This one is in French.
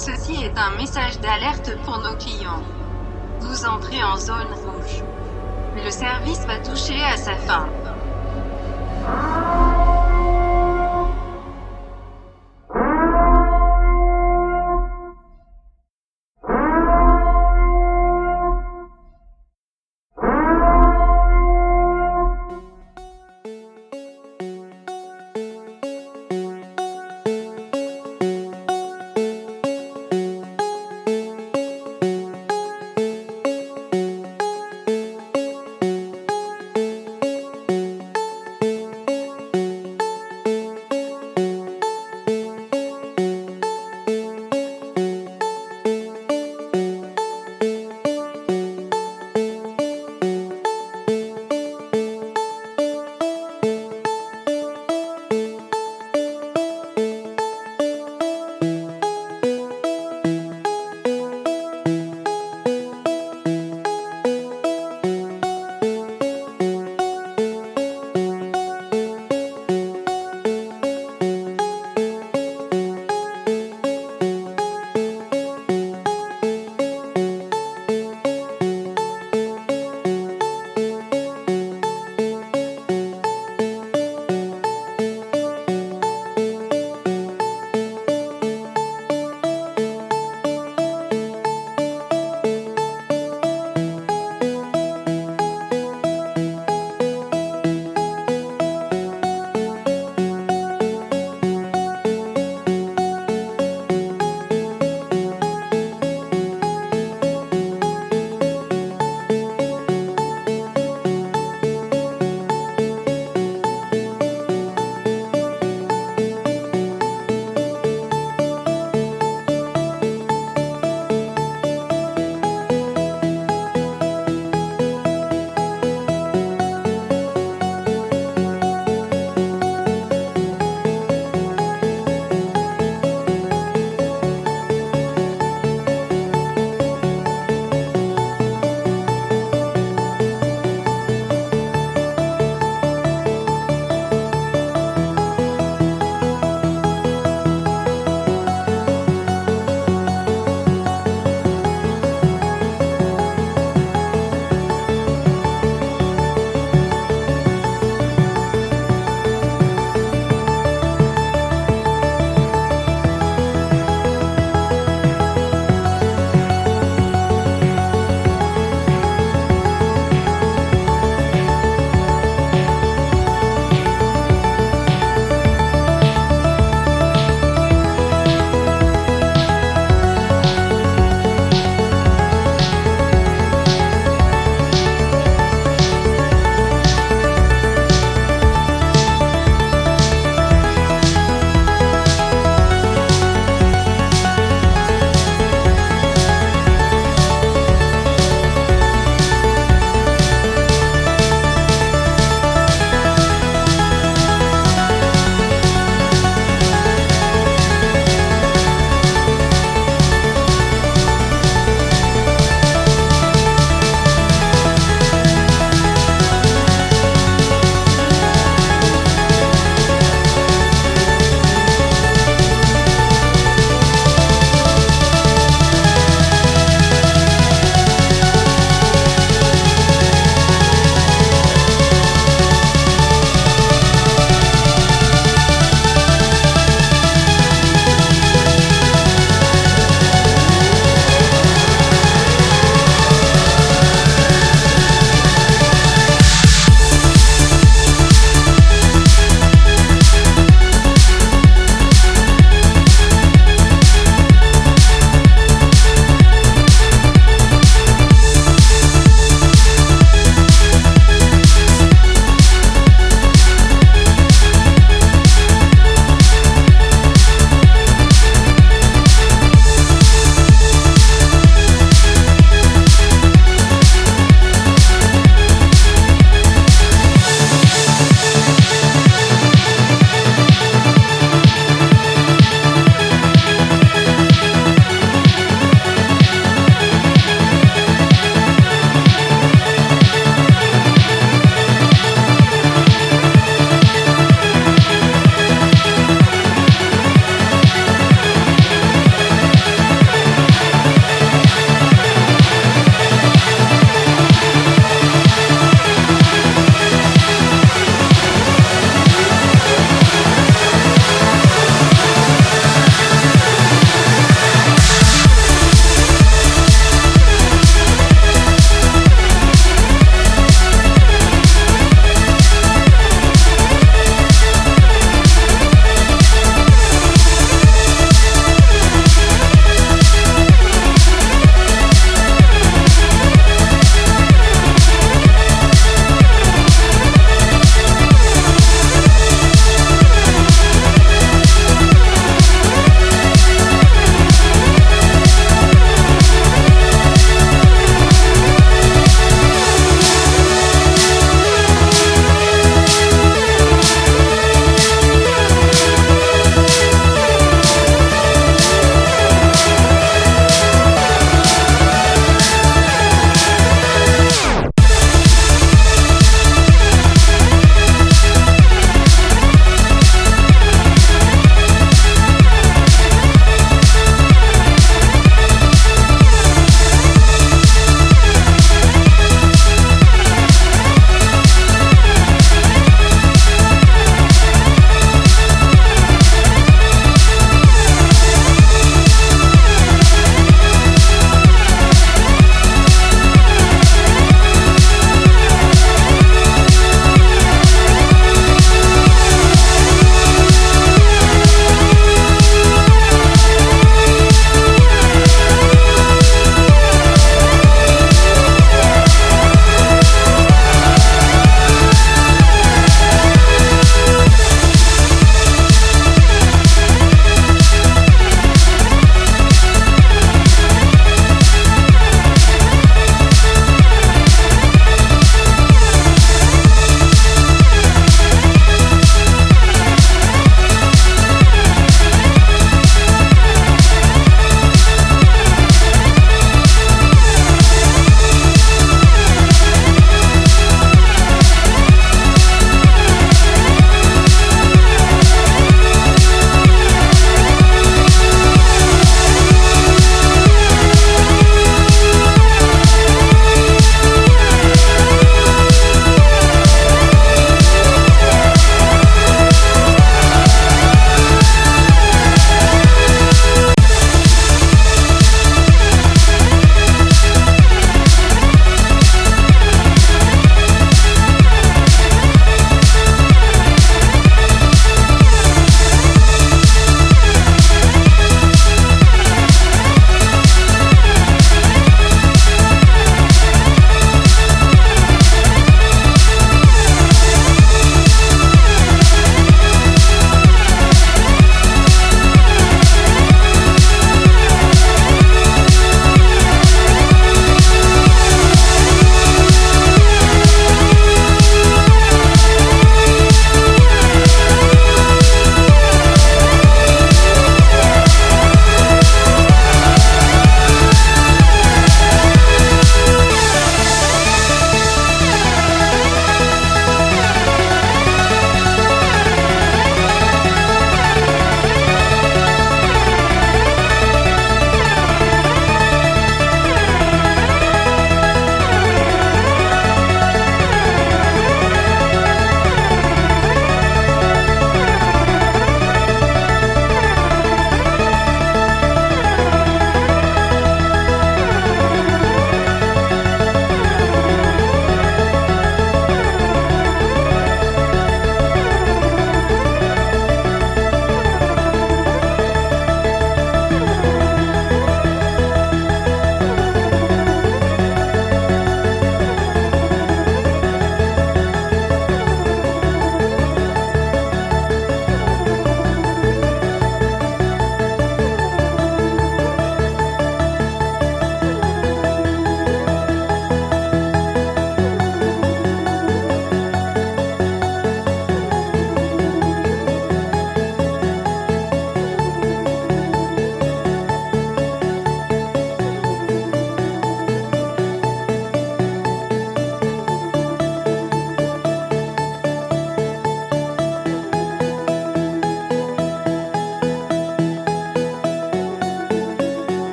Ceci est un message d'alerte pour nos clients. Vous entrez en zone rouge. Le service va toucher à sa fin.